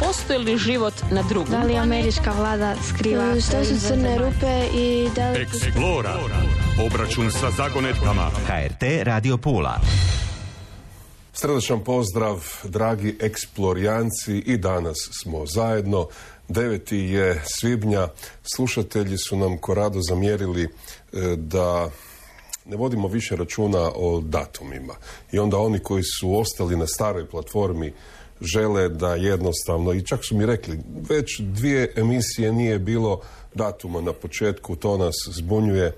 postoji li život na drugom Da li američka vlada skriva... Što su crne rupe i da li... Eksplora. Obračun sa zagonetkama. HRT Radio Pula. Srdačan pozdrav, dragi eksplorijanci i danas smo zajedno. 9. je svibnja, slušatelji su nam korado zamjerili e, da ne vodimo više računa o datumima. I onda oni koji su ostali na staroj platformi žele da jednostavno, i čak su mi rekli, već dvije emisije nije bilo datuma na početku, to nas zbunjuje.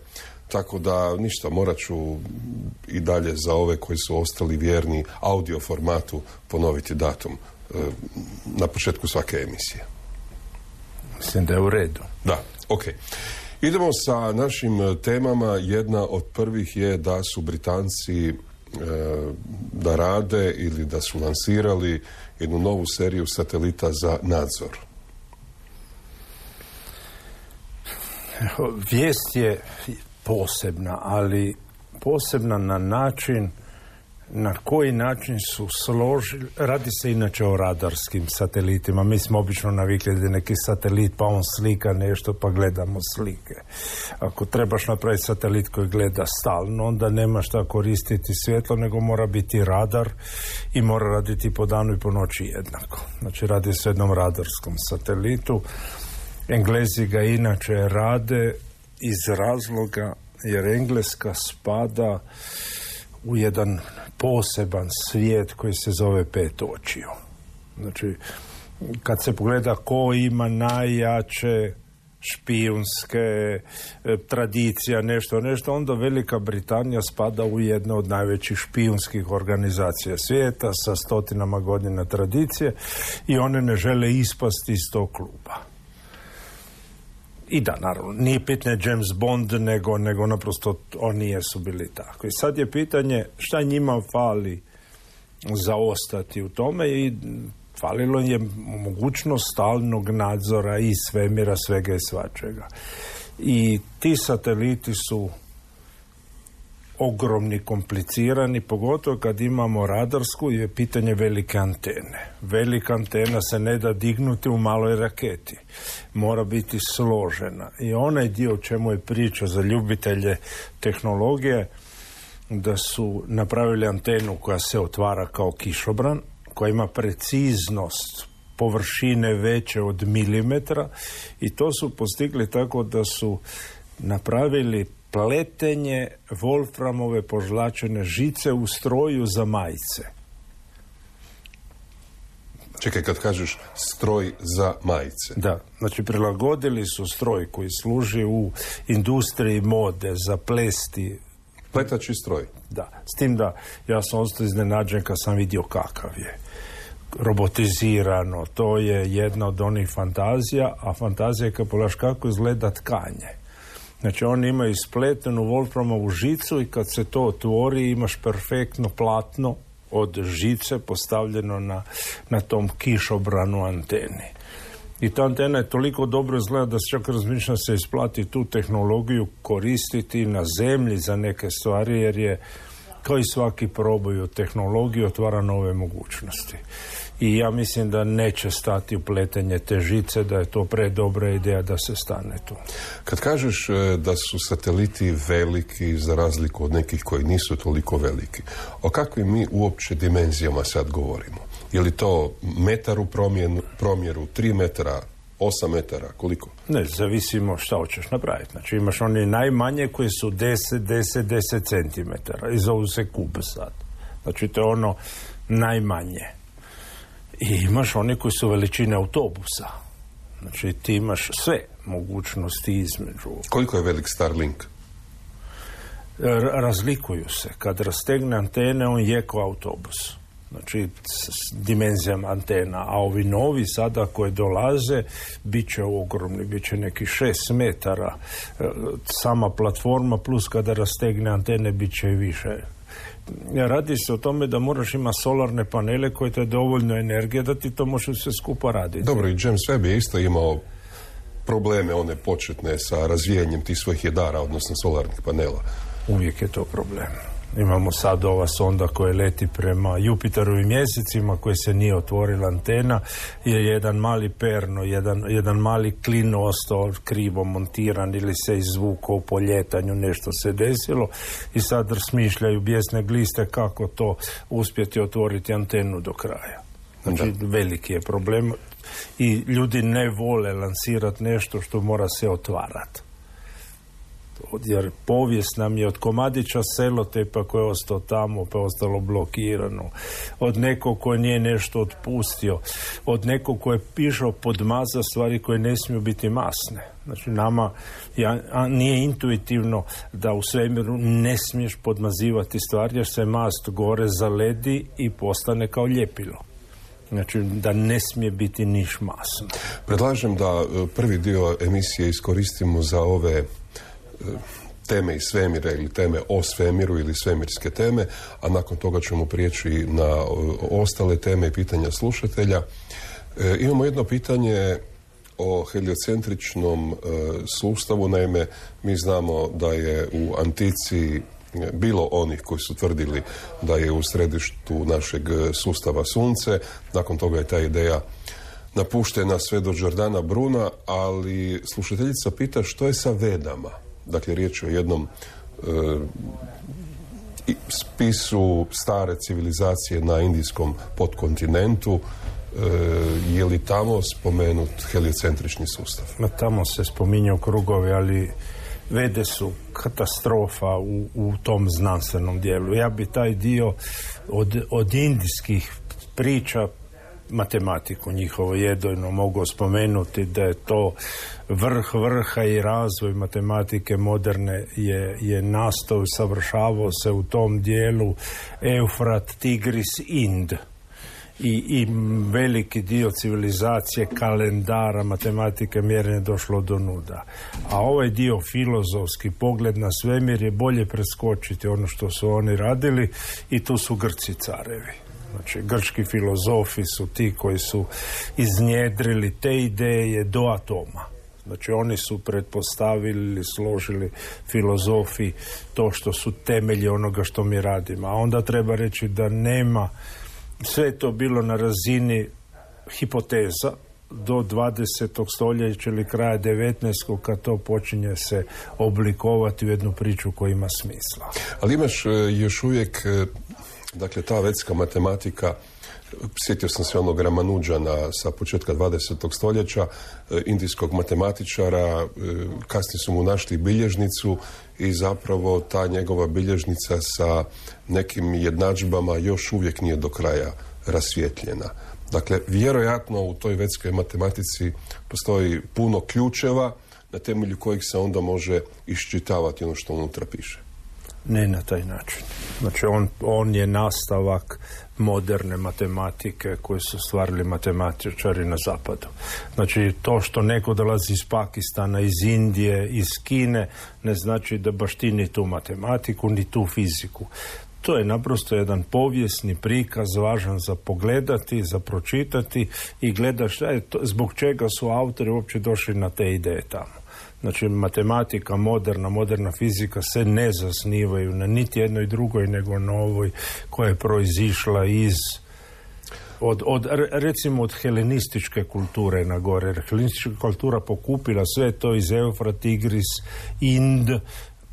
Tako da ništa, morat ću i dalje za ove koji su ostali vjerni audio formatu ponoviti datum e, na početku svake emisije. Mislim da je u redu. Da, ok. Idemo sa našim temama. Jedna od prvih je da su Britanci e, da rade ili da su lansirali jednu novu seriju satelita za nadzor. Vijest je posebna, ali posebna na način na koji način su složili, radi se inače o radarskim satelitima. Mi smo obično navikli da neki satelit pa on slika nešto pa gledamo slike. Ako trebaš napraviti satelit koji gleda stalno, onda nema šta koristiti svjetlo, nego mora biti radar i mora raditi po danu i po noći jednako. Znači radi se o jednom radarskom satelitu. Englezi ga inače rade iz razloga jer Engleska spada u jedan poseban svijet koji se zove pet očiju. Znači, kad se pogleda ko ima najjače špijunske e, tradicija, nešto, nešto, onda Velika Britanija spada u jednu od najvećih špijunskih organizacija svijeta sa stotinama godina tradicije i one ne žele ispasti iz tog kluba. I da, naravno, nije pitanje James Bond, nego, nego naprosto oni jesu bili tako. I sad je pitanje šta njima fali za ostati u tome i falilo je mogućnost stalnog nadzora i svemira, svega i svačega. I ti sateliti su ogromni, komplicirani, pogotovo kad imamo radarsku je pitanje velike antene. Velika antena se ne da dignuti u maloj raketi. Mora biti složena. I onaj dio o čemu je priča za ljubitelje tehnologije, da su napravili antenu koja se otvara kao kišobran, koja ima preciznost površine veće od milimetra i to su postigli tako da su napravili pletenje Wolframove požlačene žice u stroju za majice. Čekaj, kad kažeš stroj za majice. Da, znači prilagodili su stroj koji služi u industriji mode za plesti. Pletači stroj. Da, s tim da ja sam ostao iznenađen kad sam vidio kakav je robotizirano, to je jedna od onih fantazija, a fantazija je kad kako izgleda tkanje. Znači oni imaju spletenu Wolframovu žicu i kad se to otvori imaš perfektno platno od žice postavljeno na, na tom kišobranu anteni. I ta antena je toliko dobro izgleda da se čak razmišlja se isplati tu tehnologiju koristiti na zemlji za neke stvari jer je kao i svaki proboj od tehnologije otvara nove mogućnosti. I ja mislim da neće stati u pletenje te žice, da je to pre dobra ideja da se stane tu. Kad kažeš e, da su sateliti veliki za razliku od nekih koji nisu toliko veliki, o kakvim mi uopće dimenzijama sad govorimo? Je li to metar u promjeru, promjeru tri metra, 8 metara, koliko? Ne, zavisimo šta hoćeš napraviti. Znači imaš oni najmanje koji su 10, 10, 10 centimetara i zovu se kub sad. Znači to je ono najmanje. I imaš one koji su veličine autobusa. Znači ti imaš sve mogućnosti između. Koliko je velik Starlink? R- razlikuju se. Kad rastegne antene, on je ko autobus. Znači, s dimenzijama antena. A ovi novi sada koje dolaze, bit će ogromni, bit će neki šest metara. E, sama platforma plus kada rastegne antene, bit će i više radi se o tome da moraš imati solarne panele koje te dovoljno energije da ti to može sve skupa raditi. Dobro, i James Webb je isto imao probleme one početne sa razvijanjem tih svojih jedara, odnosno solarnih panela. Uvijek je to problem. Imamo sad ova sonda koja leti prema Jupiterovim mjesecima koji se nije otvorila antena. Je jedan mali perno, jedan, jedan mali klin ostao krivo montiran ili se izvukao u poljetanju, nešto se desilo. I sad smišljaju bijesne gliste kako to uspjeti otvoriti antenu do kraja. Znači, veliki je problem. I ljudi ne vole lansirati nešto što mora se otvarati jer povijest nam je od komadića selotepa koje je ostao tamo pa je ostalo blokirano. Od nekog koji nije nešto otpustio od nekog koji je pišao podmaza stvari koje ne smiju biti masne. Znači nama ja, nije intuitivno da u svemiru ne smiješ podmazivati stvari jer se mast gore zaledi i postane kao ljepilo. Znači da ne smije biti niš masno. Predlažem da e, prvi dio emisije iskoristimo za ove teme iz svemira ili teme o svemiru ili svemirske teme, a nakon toga ćemo prijeći na ostale teme i pitanja slušatelja. E, imamo jedno pitanje o heliocentričnom e, sustavu, naime mi znamo da je u antici bilo onih koji su tvrdili da je u središtu našeg sustava sunce, nakon toga je ta ideja napuštena sve do Jordana Bruna, ali slušateljica pita što je sa vedama? Dakle, riječ je o jednom e, spisu stare civilizacije na indijskom podkontinentu. E, je li tamo spomenut heliocentrični sustav? Ma tamo se spominju krugovi, ali vede su katastrofa u, u tom znanstvenom dijelu. Ja bi taj dio od, od indijskih priča matematiku njihovo jedojno mogu spomenuti da je to vrh vrha i razvoj matematike moderne je, je nastao i savršavao se u tom dijelu Eufrat, Tigris, Ind i, i veliki dio civilizacije, kalendara, matematike, mjerenja došlo do nuda. A ovaj dio filozofski pogled na svemir je bolje preskočiti ono što su oni radili i tu su Grci carevi. Znači, grčki filozofi su ti koji su iznjedrili te ideje do atoma. Znači, oni su pretpostavili ili složili filozofi to što su temelji onoga što mi radimo. A onda treba reći da nema, sve to bilo na razini hipoteza, do 20. stoljeća ili kraja 19. kad to počinje se oblikovati u jednu priču koja ima smisla. Ali imaš e, još uvijek e, Dakle, ta vetska matematika, sjetio sam se onog Ramanuđana sa početka 20. stoljeća, e, indijskog matematičara, e, kasnije su mu našli bilježnicu i zapravo ta njegova bilježnica sa nekim jednadžbama još uvijek nije do kraja rasvjetljena. Dakle, vjerojatno u toj vetskoj matematici postoji puno ključeva na temelju kojih se onda može iščitavati ono što unutra piše. Ne na taj način. Znači on, on je nastavak moderne matematike koje su stvarili matematičari na zapadu. Znači to što neko dolazi iz Pakistana, iz Indije, iz Kine, ne znači da baštini tu matematiku ni tu fiziku. To je naprosto jedan povijesni prikaz važan za pogledati, za pročitati i gledaš zbog čega su autori uopće došli na te ideje tamo. Znači, matematika moderna, moderna fizika se ne zasnivaju na niti jednoj drugoj nego na ovoj koja je proizišla iz od, od, recimo od helenističke kulture na gore. Jer helenistička kultura pokupila sve to iz Eufra, Tigris, Ind,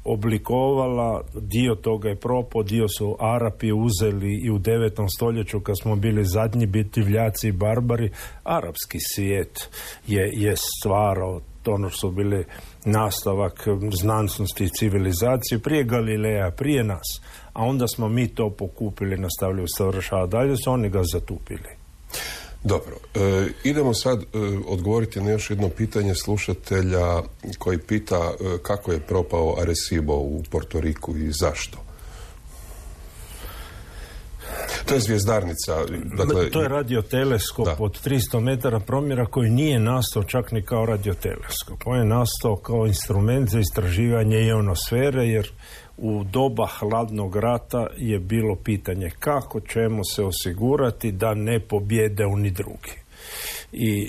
oblikovala, dio toga je propo, dio su Arapi uzeli i u 9. stoljeću kad smo bili zadnji bitivljaci i barbari, arapski svijet je, je stvarao ono su bili nastavak znansnosti i civilizacije prije Galileja, prije nas. A onda smo mi to pokupili, nastavili usavršavati dalje, su oni ga zatupili. Dobro, e, idemo sad e, odgovoriti na još jedno pitanje slušatelja koji pita e, kako je propao Arecibo u Portoriku i zašto. To je zvijezdarnica. Dakle, to je radioteleskop od 300 metara promjera koji nije nastao čak ni kao radioteleskop. On je nastao kao instrument za istraživanje ionosfere jer u doba hladnog rata je bilo pitanje kako ćemo se osigurati da ne pobjede oni drugi. I e,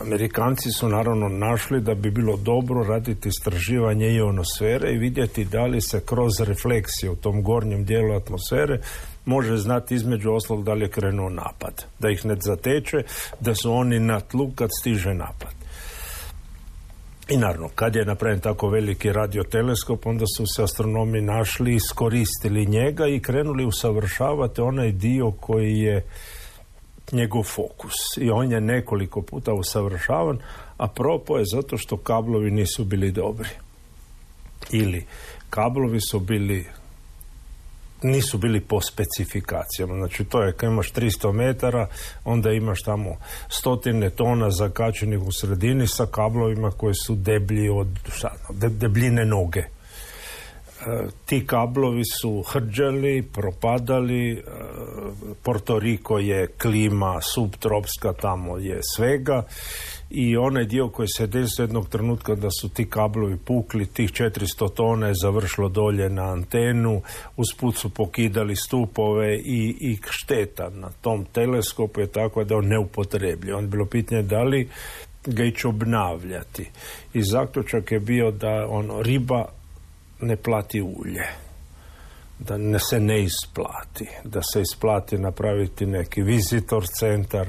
Amerikanci su naravno našli da bi bilo dobro raditi istraživanje ionosfere i vidjeti da li se kroz refleksije u tom gornjem dijelu atmosfere može znati između oslog da li je krenuo napad. Da ih ne zateče, da su oni na tlu kad stiže napad. I naravno, kad je napravljen tako veliki radioteleskop, onda su se astronomi našli, iskoristili njega i krenuli usavršavati onaj dio koji je njegov fokus. I on je nekoliko puta usavršavan, a propo je zato što kablovi nisu bili dobri. Ili kablovi su bili nisu bili po specifikacijama. Znači to je kad imaš 300 metara, onda imaš tamo stotine tona zakačenih u sredini sa kablovima koji su deblji od debljine noge. E, ti kablovi su hrđali, propadali, e, Porto Riko je klima subtropska, tamo je svega i onaj dio koji se desio jednog trenutka da su ti kablovi pukli, tih 400 tona je završilo dolje na antenu, usput su pokidali stupove i, i šteta na tom teleskopu je tako da on neupotrebljiv. On je bilo pitanje da li ga ići obnavljati. I zaključak je bio da ono, riba ne plati ulje da ne se ne isplati, da se isplati napraviti neki vizitor centar,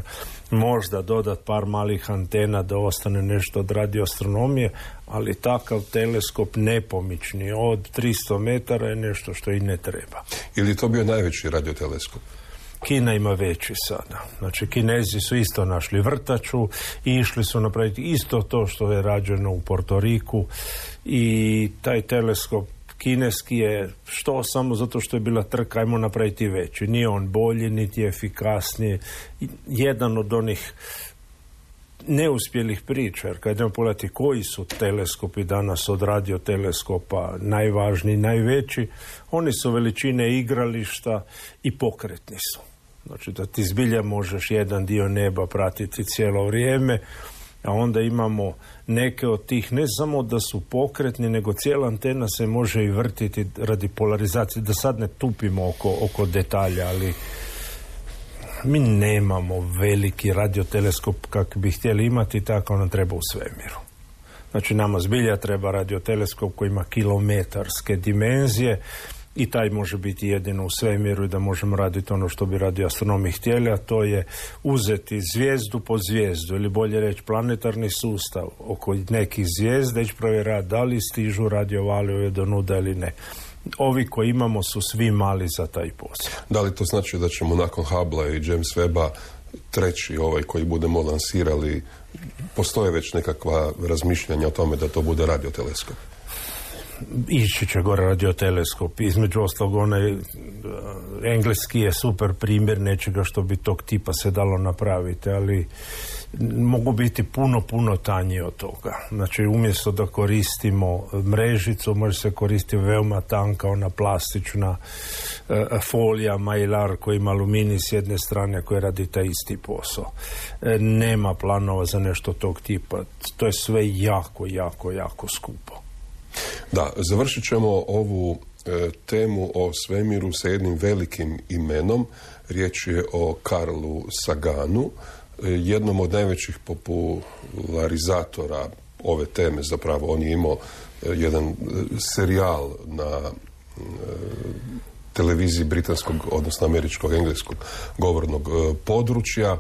možda dodat par malih antena da ostane nešto od radioastronomije, ali takav teleskop nepomični od 300 metara je nešto što i ne treba. Ili to bio najveći radioteleskop? Kina ima veći sada. Znači, Kinezi su isto našli vrtaču i išli su napraviti isto to što je rađeno u Portoriku i taj teleskop kineski je što samo zato što je bila trka, ajmo napraviti veći. Nije on bolji, niti efikasniji. Jedan od onih neuspjelih priča, jer kad idemo pogledati koji su teleskopi danas od radioteleskopa najvažniji, najveći, oni su veličine igrališta i pokretni su. Znači da ti zbilja možeš jedan dio neba pratiti cijelo vrijeme, a onda imamo neke od tih ne samo da su pokretni, nego cijela antena se može i vrtiti radi polarizacije, da sad ne tupimo oko, oko detalja, ali mi nemamo veliki radioteleskop kak bi htjeli imati, tako nam treba u svemiru. Znači nama zbilja treba radioteleskop koji ima kilometarske dimenzije, i taj može biti jedino u svemiru i da možemo raditi ono što bi radio astronomi htjeli, a to je uzeti zvijezdu po zvijezdu ili bolje reći planetarni sustav oko nekih zvijezda i provjerati da li stižu radiovalove do nuda ili ne. Ovi koji imamo su svi mali za taj posao. Da li to znači da ćemo nakon Hubble i James Weba treći ovaj koji budemo lansirali postoje već nekakva razmišljanja o tome da to bude radioteleskop? Ići će gore radioteleskop. Između ostalog, onaj uh, engleski je super primjer nečega što bi tog tipa se dalo napraviti, ali mogu biti puno, puno tanji od toga. Znači, umjesto da koristimo mrežicu, može se koristiti veoma tanka, ona plastična uh, folija, majlar koji ima aluminij s jedne strane koji radi taj isti posao. E, nema planova za nešto tog tipa. To je sve jako, jako, jako skupo. Da, završit ćemo ovu e, temu o svemiru sa jednim velikim imenom. Riječ je o Karlu Saganu, e, jednom od najvećih popularizatora ove teme. Zapravo, on je imao e, jedan serijal na televiziji britanskog, odnosno američkog, engleskog govornog područja.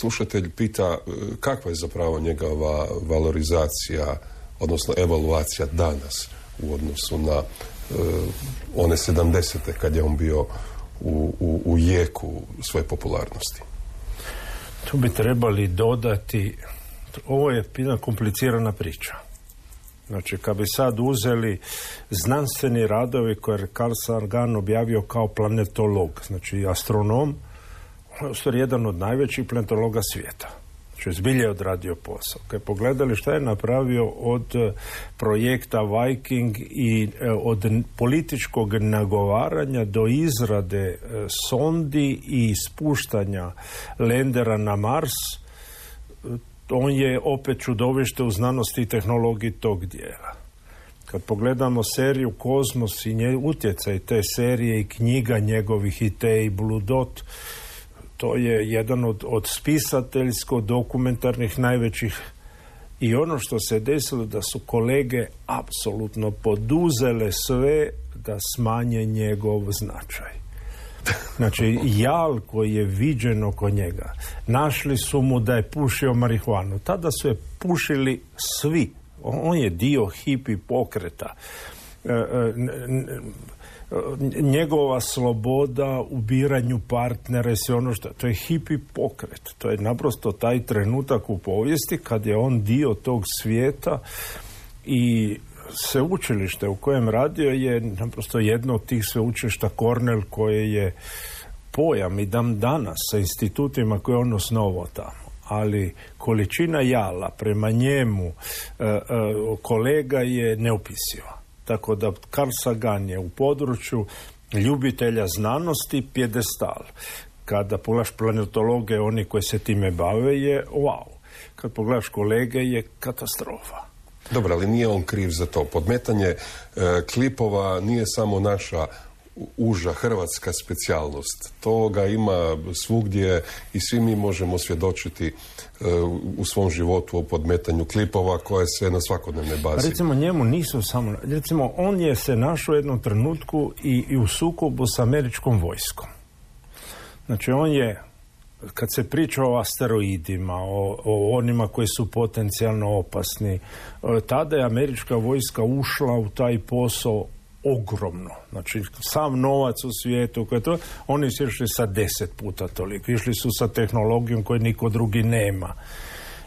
Slušatelj pita kakva je zapravo njegova valorizacija, odnosno evaluacija danas u odnosu na e, one sedamdesete kad je on bio u, u, u jeku svoje popularnosti. Tu bi trebali dodati, ovo je jedna komplicirana priča. Znači, kad bi sad uzeli znanstveni radovi koje je Carl Sagan objavio kao planetolog, znači astronom, on je jedan od najvećih planetologa svijeta je zbilje odradio posao. Kad pogledali šta je napravio od e, projekta Viking i e, od političkog nagovaranja do izrade e, sondi i spuštanja lendera na Mars, on je opet čudovište u znanosti i tehnologiji tog dijela. Kad pogledamo seriju Kozmos i utjecaj te serije i knjiga njegovih i te i Blue Dot, to je jedan od, od spisateljsko-dokumentarnih najvećih i ono što se desilo da su kolege apsolutno poduzele sve da smanje njegov značaj. Znači, jal koji je viđen oko njega. Našli su mu da je pušio marihuanu. Tada su je pušili svi. On je dio hipi pokreta. E, e, njegova sloboda u biranju partnera i sve ono što to je hipi pokret. To je naprosto taj trenutak u povijesti kad je on dio tog svijeta i sveučilište u kojem radio je naprosto jedno od tih sveučilišta Cornell koje je pojam i dam danas sa institutima koje on osnovao tamo ali količina jala prema njemu e, e, kolega je neopisiva. Tako da Carl Sagan je u području ljubitelja znanosti pjedestal. Kada pogledaš planetologe, oni koji se time bave je wow. Kad pogledaš kolege je katastrofa. Dobro, ali nije on kriv za to. Podmetanje e, klipova nije samo naša uža hrvatska specijalnost. Toga ima svugdje i svi mi možemo svjedočiti e, u svom životu o podmetanju klipova koje se na svakodnevne bazi. Recimo njemu nisu samo, recimo on je se našao u jednom trenutku i, i u sukobu s američkom vojskom. Znači on je kad se priča o asteroidima, o, o onima koji su potencijalno opasni, e, tada je američka vojska ušla u taj posao ogromno. Znači, sam novac u svijetu, koje to, oni su išli sa deset puta toliko. Išli su sa tehnologijom koju niko drugi nema.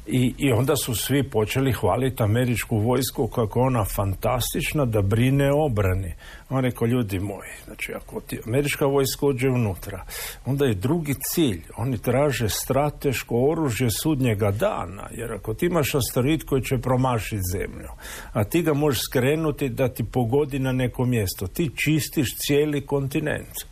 I, I onda su svi počeli hvaliti američku vojsku kako ona fantastična da brine obrani. On rekao, ljudi moji, znači ako ti američka vojska uđe unutra, onda je drugi cilj. Oni traže strateško oružje sudnjega dana, jer ako ti imaš asteroid koji će promašiti zemlju, a ti ga možeš skrenuti da ti pogodi na neko mjesto, ti čistiš cijeli kontinent.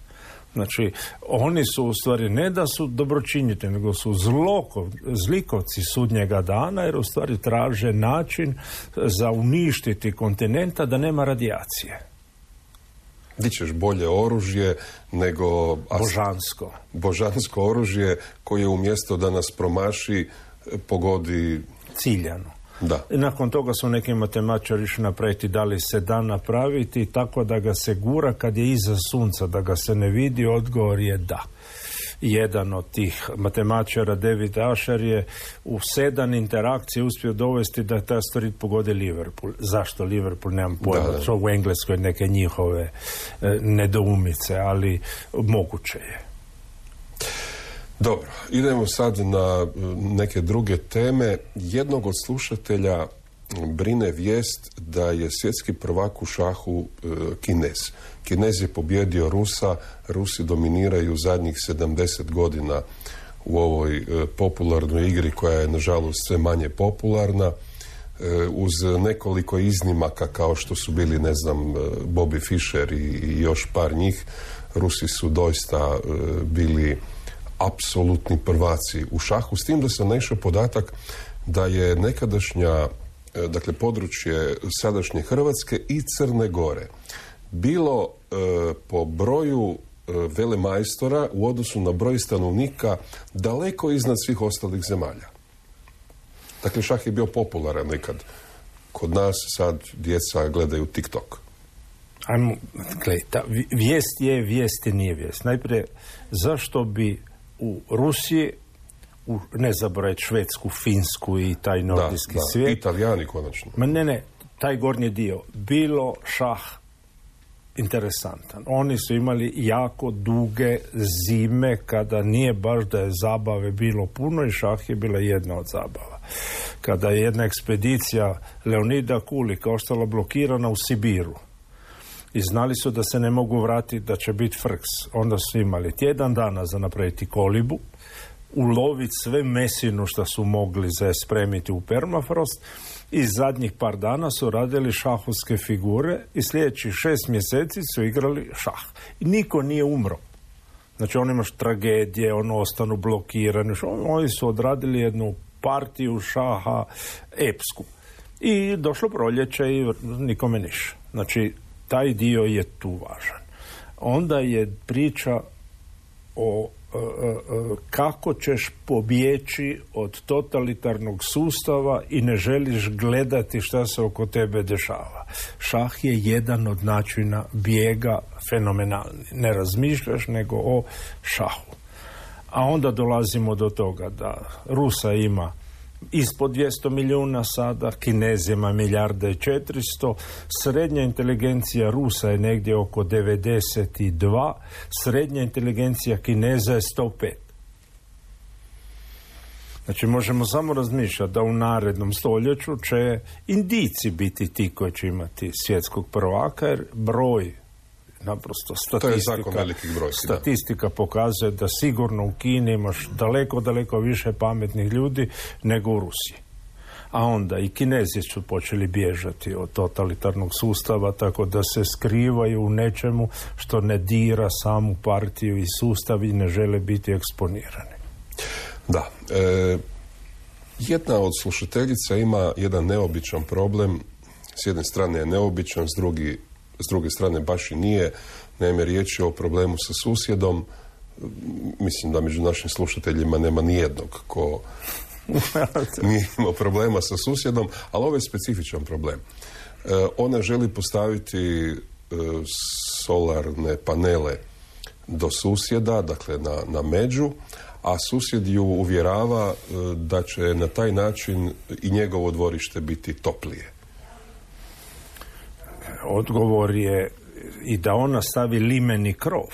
Znači, oni su u stvari ne da su dobročinjitelji, nego su zloko, zlikovci sudnjega dana, jer u stvari traže način za uništiti kontinenta da nema radijacije. Di ćeš bolje oružje nego... Božansko. Božansko oružje koje umjesto da nas promaši pogodi... Ciljano. Da. I nakon toga su neki matematičari išli napraviti da li se da napraviti tako da ga se gura kad je iza sunca, da ga se ne vidi, odgovor je da. Jedan od tih matematičara, David Asher, je u sedam interakcije uspio dovesti da taj asteroid pogode Liverpool. Zašto Liverpool? Nemam pojma. To u Engleskoj neke njihove e, nedoumice, ali moguće je. Dobro, idemo sad na e, neke druge teme. Jednog od slušatelja brine vijest da je svjetski prvak u šahu e, Kinez. Kinez je pobjedio Rusa, Rusi dominiraju zadnjih 70 godina u ovoj e, popularnoj igri koja je nažalost sve manje popularna uz nekoliko iznimaka kao što su bili ne znam Bobby Fischer i još par njih Rusi su doista bili apsolutni prvaci u šahu, s tim da se naišao podatak da je nekadašnja, e, dakle područje sadašnje Hrvatske i Crne Gore bilo e, po broju e, velemajstora u odnosu na broj stanovnika daleko iznad svih ostalih zemalja. Dakle, šah je bio popularan nekad. Kod nas sad djeca gledaju TikTok. Ajmo, dakle, vijest je, vijest je nije vijest. Najprije, zašto bi u Rusiji, u, ne zaboraviti Švedsku, Finsku i taj nordijski da, svijet. Italijani konačno. Ma ne, ne, taj gornji dio. Bilo šah interesantan. Oni su imali jako duge zime kada nije baš da je zabave bilo puno i šah je bila jedna od zabava. Kada je jedna ekspedicija Leonida Kulika ostala blokirana u Sibiru i znali su da se ne mogu vratiti, da će biti frks. Onda su imali tjedan dana za napraviti kolibu, uloviti sve mesinu što su mogli za spremiti u permafrost i zadnjih par dana su radili šahovske figure i sljedećih šest mjeseci su igrali šah. I niko nije umro. Znači oni imaš tragedije, ono ostanu blokirani. Oni su odradili jednu partiju šaha epsku. I došlo proljeće i nikome niš. Znači taj dio je tu važan. Onda je priča o kako ćeš pobjeći od totalitarnog sustava i ne želiš gledati šta se oko tebe dešava. Šah je jedan od načina bijega fenomenalni. Ne razmišljaš nego o šahu. A onda dolazimo do toga da Rusa ima ispod 200 milijuna sada, Kinezima milijarde i 400, srednja inteligencija Rusa je negdje oko 92, srednja inteligencija Kineza je 105. Znači možemo samo razmišljati da u narednom stoljeću će indici biti ti koji će imati svjetskog prvaka jer broj naprosto statistika, broj, statistika pokazuje da sigurno u Kini imaš daleko, daleko više pametnih ljudi nego u Rusiji. A onda i Kinezi su počeli bježati od totalitarnog sustava tako da se skrivaju u nečemu što ne dira samu partiju i sustav i ne žele biti eksponirani. Da. E, jedna od slušateljica ima jedan neobičan problem. S jedne strane je neobičan, s drugi s druge strane baš i nije. Naime, riječ je o problemu sa susjedom. Mislim da među našim slušateljima nema nijednog ko nije imao problema sa susjedom, ali ovo je specifičan problem. E, ona želi postaviti e, solarne panele do susjeda, dakle na, na među, a susjed ju uvjerava e, da će na taj način i njegovo dvorište biti toplije odgovor je i da ona stavi limeni krov.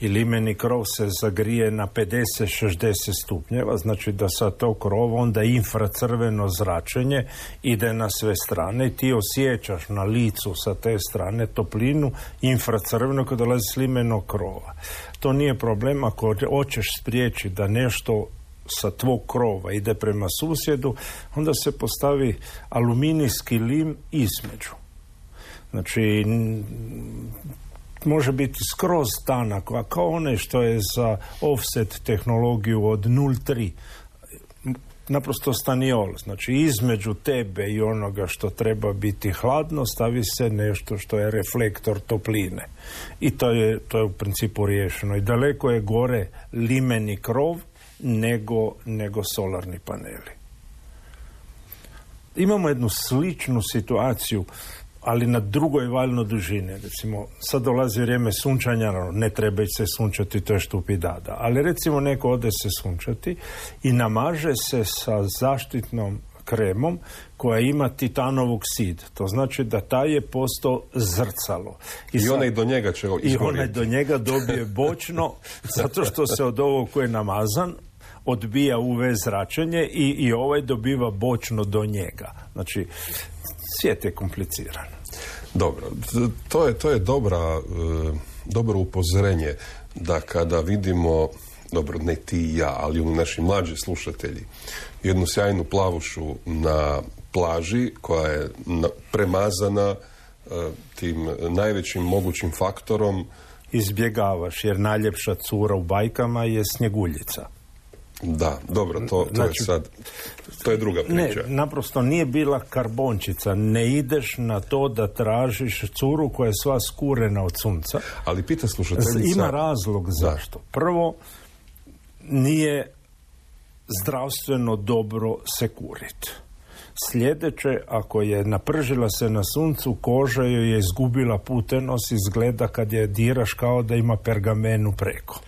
I limeni krov se zagrije na 50-60 stupnjeva, znači da sa tog krova onda infracrveno zračenje ide na sve strane i ti osjećaš na licu sa te strane toplinu infracrveno kada dolazi s limenog krova. To nije problem ako hoćeš spriječiti da nešto sa tvog krova ide prema susjedu, onda se postavi aluminijski lim između. Znači, može biti skroz tanak, a kao one što je za offset tehnologiju od 0,3 naprosto staniol, znači između tebe i onoga što treba biti hladno stavi se nešto što je reflektor topline. I to je, to je u principu riješeno. I daleko je gore limeni krov nego, nego solarni paneli. Imamo jednu sličnu situaciju ali na drugoj valjno dužine. Recimo, sad dolazi vrijeme sunčanja, ne treba se sunčati, to je štupidada. Ali recimo neko ode se sunčati i namaže se sa zaštitnom kremom koja ima titanovog sid. To znači da taj je postao zrcalo. I, I onaj do njega će I onaj do njega dobije bočno zato što se od ovog koji je namazan odbija UV zračenje i, i ovaj dobiva bočno do njega. Znači, svijet je kompliciran. Dobro, to je, to je dobra, e, dobro upozorenje da kada vidimo, dobro, ne ti i ja, ali oni naši mlađi slušatelji, jednu sjajnu plavušu na plaži koja je premazana e, tim najvećim mogućim faktorom izbjegavaš jer najljepša cura u bajkama je snjeguljica. Da, dobro, to, to je znači, sad, to je druga priča. Ne, naprosto nije bila karbončica, ne ideš na to da tražiš curu koja je sva skurena od sunca. Ali pita slušateljica... Ima razlog zašto. Prvo, nije zdravstveno dobro se kurit. Sljedeće, ako je napržila se na suncu, koža joj je izgubila putenost, izgleda kad je diraš kao da ima pergamenu preko.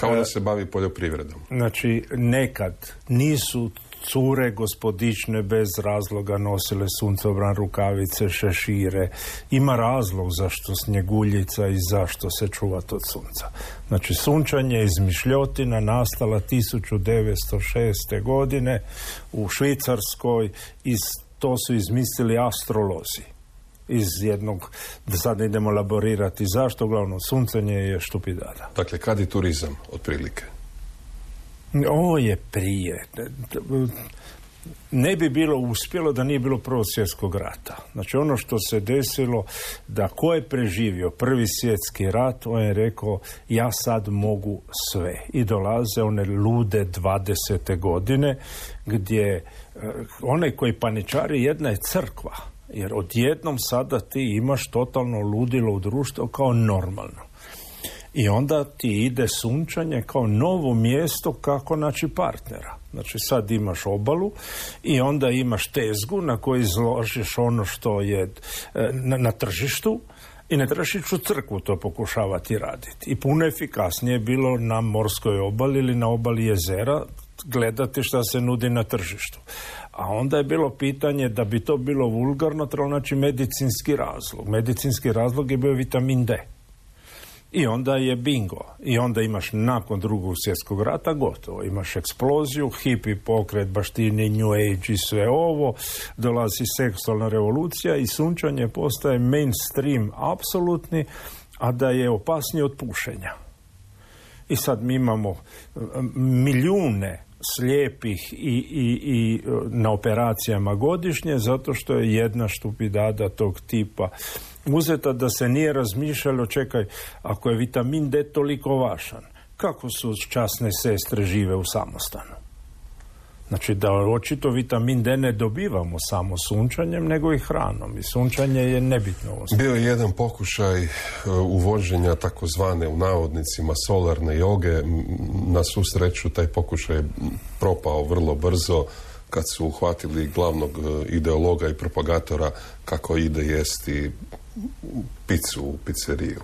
Kao da se bavi poljoprivredom. Znači, nekad nisu cure gospodične bez razloga nosile suncobran rukavice, šešire. Ima razlog zašto snjeguljica i zašto se čuvati od sunca. Znači, sunčanje je izmišljotina nastala 1906. godine u Švicarskoj i to su izmislili astrolozi iz jednog, da sad ne idemo laborirati zašto, uglavnom suncanje je štupidada. Dakle, kad je turizam, otprilike? Ovo je prije. Ne bi bilo uspjelo da nije bilo prvog svjetskog rata. Znači ono što se desilo, da ko je preživio prvi svjetski rat, on je rekao ja sad mogu sve. I dolaze one lude 20. godine gdje eh, onaj koji paničari jedna je crkva jer odjednom sada ti imaš totalno ludilo u društvu kao normalno. I onda ti ide sunčanje kao novo mjesto kako naći partnera. Znači sad imaš obalu i onda imaš tezgu na kojoj izložiš ono što je e, na, na tržištu i ne ići u crkvu to pokušavati raditi. I puno efikasnije je bilo na morskoj obali ili na obali jezera gledati šta se nudi na tržištu. A onda je bilo pitanje da bi to bilo vulgarno, trebalo znači medicinski razlog. Medicinski razlog je bio vitamin D. I onda je bingo. I onda imaš nakon drugog svjetskog rata gotovo. Imaš eksploziju, hipi pokret, baštini, new age i sve ovo. Dolazi seksualna revolucija i sunčanje postaje mainstream apsolutni, a da je opasnije od pušenja. I sad mi imamo milijune slijepih i, i, i na operacijama godišnje zato što je jedna štupidada tog tipa uzeta da se nije razmišljalo čekaj ako je vitamin D toliko važan kako su časne sestre žive u samostanu Znači da očito vitamin D ne dobivamo samo sunčanjem, nego i hranom. I sunčanje je nebitno. Bio je jedan pokušaj e, uvođenja takozvane u navodnicima solarne joge. Na svu sreću taj pokušaj je propao vrlo brzo kad su uhvatili glavnog e, ideologa i propagatora kako ide jesti picu u pizzeriju.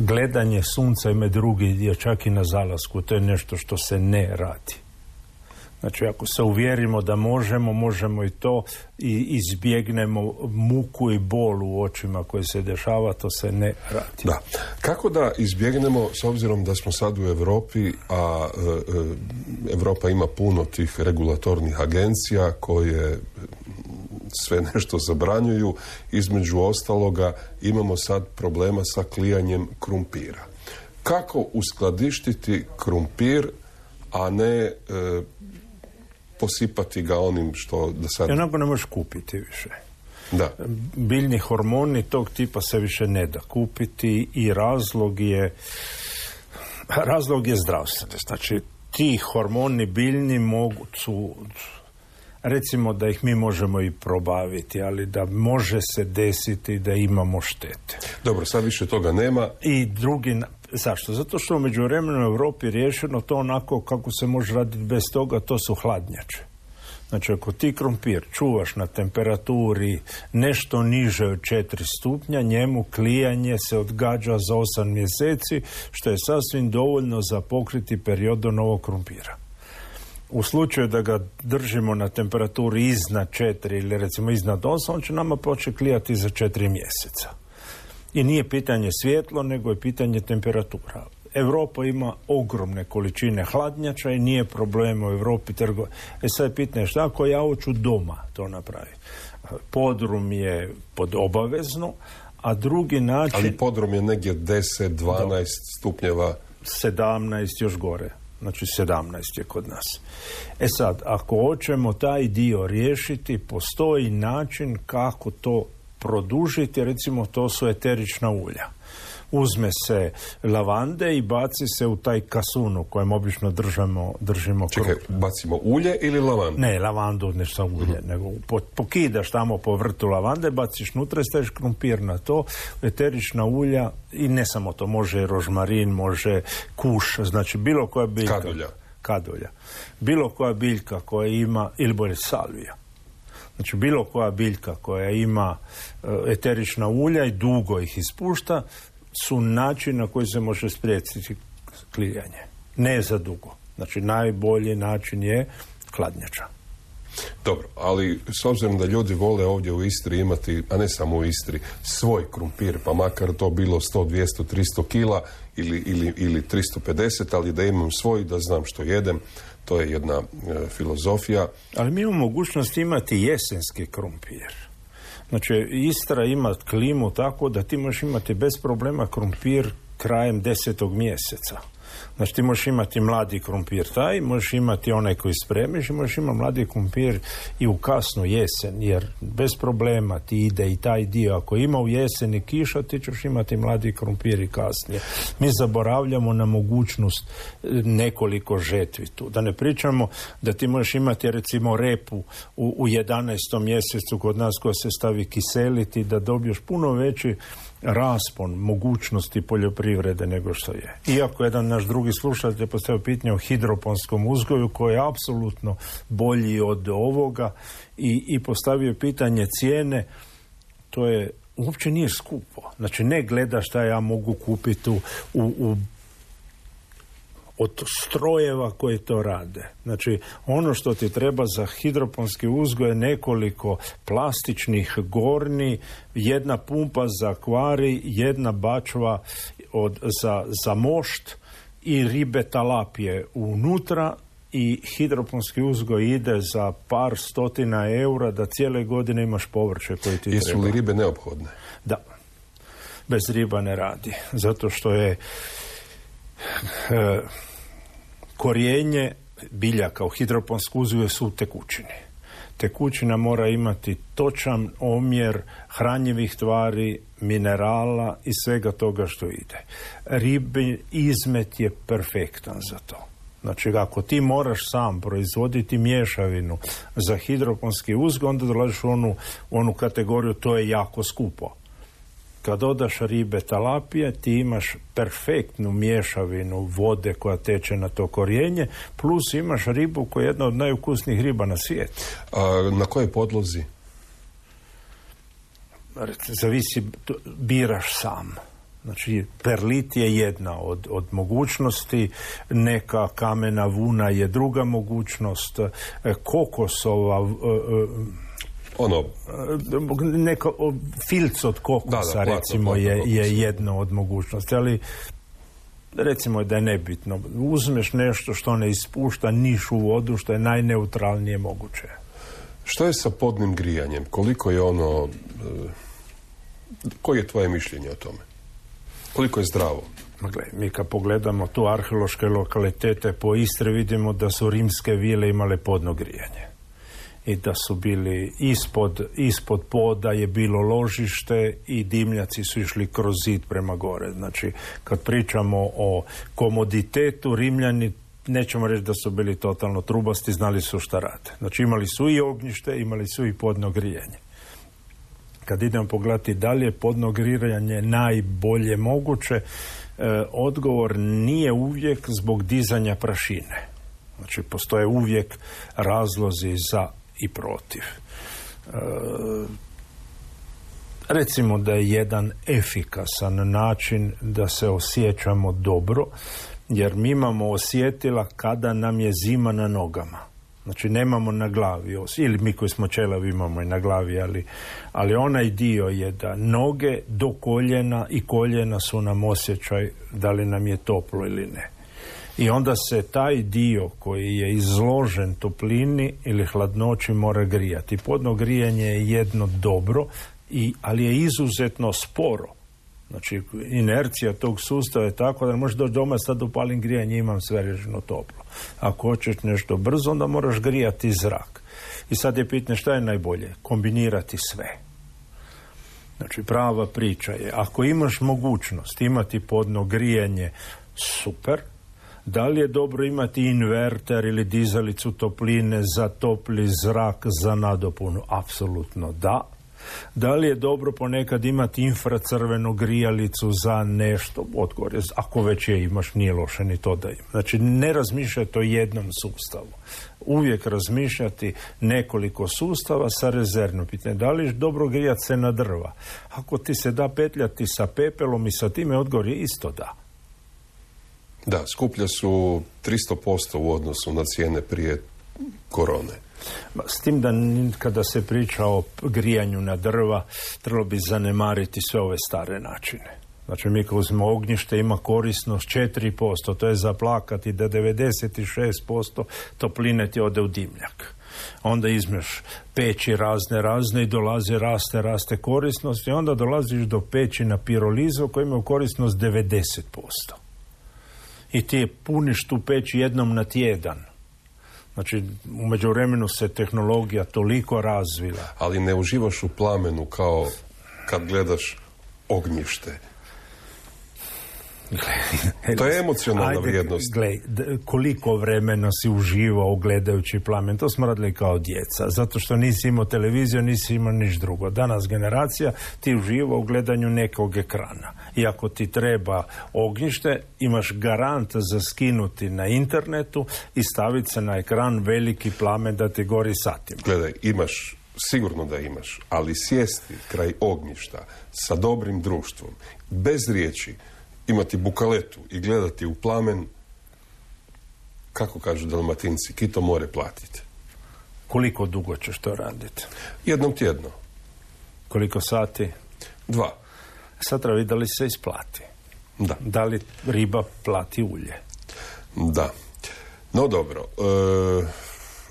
Gledanje sunca ima drugi dio, čak i na zalasku, to je nešto što se ne radi. Znači, ako se uvjerimo da možemo, možemo i to i izbjegnemo muku i bol u očima koje se dešava, to se ne radi. Da. Kako da izbjegnemo, s obzirom da smo sad u Europi, a e, e, Europa ima puno tih regulatornih agencija koje sve nešto zabranjuju, između ostaloga imamo sad problema sa klijanjem krumpira. Kako uskladištiti krumpir, a ne e, posipati ga onim što da sad... Onako ne možeš kupiti više. Da. Biljni hormoni tog tipa se više ne da kupiti i razlog je razlog je zdravstveni. Znači, ti hormoni biljni mogu su recimo da ih mi možemo i probaviti, ali da može se desiti da imamo štete. Dobro, sad više toga nema. I drugi, zašto? Zato što u međuvremenu u Europi riješeno to onako kako se može raditi bez toga, to su hladnjače. Znači, ako ti krompir čuvaš na temperaturi nešto niže od 4 stupnja, njemu klijanje se odgađa za 8 mjeseci, što je sasvim dovoljno za pokriti periodu novog krompira. U slučaju da ga držimo na temperaturi iznad 4 ili recimo iznad 8, on će nama početi klijati za 4 mjeseca. I nije pitanje svjetlo, nego je pitanje temperatura. Europa ima ogromne količine hladnjača i nije problem u Europi trgo. E sad je pitanje šta ako ja hoću doma to napraviti. Podrum je pod obavezno, a drugi način... Ali podrum je negdje 10, 12 stupnjeva. 17 još gore. Znači 17 je kod nas. E sad, ako hoćemo taj dio riješiti, postoji način kako to produžiti, recimo to su eterična ulja. Uzme se lavande i baci se u taj kasunu kojem obično držamo, držimo Čekaj, bacimo ulje ili lavandu? Ne, lavandu ne samo ulje, mhm. nego pokidaš tamo po vrtu lavande, baciš nutra i staviš krumpir na to, eterična ulja i ne samo to, može rožmarin, može kuš, znači bilo koja biljka. Kadulja. Kadulja. Bilo koja biljka koja ima, ili bolje salvija Znači bilo koja biljka koja ima e, eterična ulja i dugo ih ispušta su način na koji se može spriječiti klijanje. Ne za dugo. Znači najbolji način je kladnjača. Dobro, ali s obzirom da ljudi vole ovdje u Istri imati, a ne samo u Istri, svoj krumpir, pa makar to bilo 100, 200, 300 kila ili, ili, ili 350, ali da imam svoj, da znam što jedem, to je jedna e, filozofija. Ali mi imamo mogućnost imati jesenski krumpir. Znači, Istra ima klimu tako da ti možeš imati bez problema krumpir krajem desetog mjeseca. Znači ti možeš imati mladi krumpir taj, možeš imati onaj koji spremiš i možeš imati mladi krumpir i u kasnu jesen, jer bez problema ti ide i taj dio. Ako ima u jeseni kiša, ti ćeš imati mladi krumpir i kasnije. Mi zaboravljamo na mogućnost e, nekoliko žetvi tu. Da ne pričamo da ti možeš imati recimo repu u, u 11. mjesecu kod nas koja se stavi kiseliti, da dobiješ puno veći raspon mogućnosti poljoprivrede nego što je. Iako jedan naš drugi slušatelj postavio pitanje o hidroponskom uzgoju koji je apsolutno bolji od ovoga i, i postavio pitanje cijene, to je uopće nije skupo. Znači ne gleda šta ja mogu kupiti u, u od strojeva koji to rade. Znači, ono što ti treba za hidroponski uzgoj je nekoliko plastičnih gorni, jedna pumpa za kvari, jedna bačva od, za, za mošt i ribe talapije unutra i hidroponski uzgoj ide za par stotina eura da cijele godine imaš povrće koje ti Jesu li ribe neophodne? Da. Bez riba ne radi. Zato što je korijenje biljaka u hidroponsku uzgoju su tekućini. Tekućina mora imati točan omjer hranjivih tvari, minerala i svega toga što ide. Ribi izmet je perfektan za to. Znači, ako ti moraš sam proizvoditi mješavinu za hidroponski uzgoj, onda dolaziš u onu, u onu kategoriju, to je jako skupo kad dodaš ribe talapije, ti imaš perfektnu mješavinu vode koja teče na to korijenje, plus imaš ribu koja je jedna od najukusnijih riba na svijetu. A na kojoj podlozi? Zavisi, biraš sam. Znači, perlit je jedna od, od mogućnosti, neka kamena vuna je druga mogućnost, e, kokosova, e, e, ono neko filc od kokosa recimo je, je jedno od mogućnosti ali recimo da je nebitno. Uzmeš nešto što ne ispušta niš u vodu što je najneutralnije moguće. Što je sa podnim grijanjem? Koliko je ono e, koje je tvoje mišljenje o tome? Koliko je zdravo? Gle, mi kad pogledamo tu arheološke lokalitete po Istri vidimo da su rimske vile imale podno grijanje i da su bili ispod, ispod poda je bilo ložište i dimljaci su išli kroz zid prema gore. Znači, kad pričamo o komoditetu, Rimljani nećemo reći da su bili totalno trubasti, znali su šta rade. Znači, imali su i ognjište, imali su i podno grijanje. Kad idemo pogledati dalje, podno grijanje najbolje moguće, e, odgovor nije uvijek zbog dizanja prašine. Znači, postoje uvijek razlozi za i protiv. E, recimo da je jedan efikasan način da se osjećamo dobro, jer mi imamo osjetila kada nam je zima na nogama. Znači nemamo na glavi, ili mi koji smo čelavi imamo i na glavi, ali, ali onaj dio je da noge do koljena i koljena su nam osjećaj da li nam je toplo ili ne i onda se taj dio koji je izložen toplini ili hladnoći mora grijati. Podno grijanje je jedno dobro, i, ali je izuzetno sporo. Znači, inercija tog sustava je tako da možeš doći doma sad upalim grijanje imam sve režino toplo. Ako hoćeš nešto brzo, onda moraš grijati zrak. I sad je pitanje šta je najbolje? Kombinirati sve. Znači, prava priča je, ako imaš mogućnost imati podno grijanje, super, da li je dobro imati inverter ili dizalicu topline za topli zrak za nadopunu? Apsolutno da. Da li je dobro ponekad imati infracrvenu grijalicu za nešto? Odgovor je, ako već je imaš, nije loše ni to da ima. Znači, ne razmišljati o jednom sustavu. Uvijek razmišljati nekoliko sustava sa rezervnom pitanje. Da li je dobro grijati se na drva? Ako ti se da petljati sa pepelom i sa time, odgovor je isto da. Da, skuplje su 300% u odnosu na cijene prije korone. S tim da kada se priča o grijanju na drva, trebalo bi zanemariti sve ove stare načine. Znači mi kad uzmemo ognjište ima korisnost 4%, to je zaplakati da 96% topline ti ode u dimljak. Onda izmeš peći razne razne i dolazi raste, raste korisnost i onda dolaziš do peći na pirolizu koja ima korisnost 90% i ti je puniš tu peć jednom na tjedan. Znači, u međuvremenu se tehnologija toliko razvila. Ali ne uživaš u plamenu kao kad gledaš ognjište. to je emocionalna Ajde, vrijednost. Gle, koliko vremena si uživao gledajući plamen, to smo radili kao djeca, zato što nisi imao televiziju, nisi imao niš drugo. Danas generacija ti uživa u gledanju nekog ekrana. I ako ti treba ognjište, imaš garant za skinuti na internetu i staviti se na ekran veliki plamen da ti gori satima. Gledaj, imaš sigurno da imaš, ali sjesti kraj ognjišta sa dobrim društvom, bez riječi, imati bukaletu i gledati u plamen, kako kažu dalmatinci, kito more platiti. Koliko dugo ćeš to raditi? Jednom tjedno. Koliko sati? Dva. Sad treba vidjeti da li se isplati. Da. Da li riba plati ulje? Da. No dobro. E,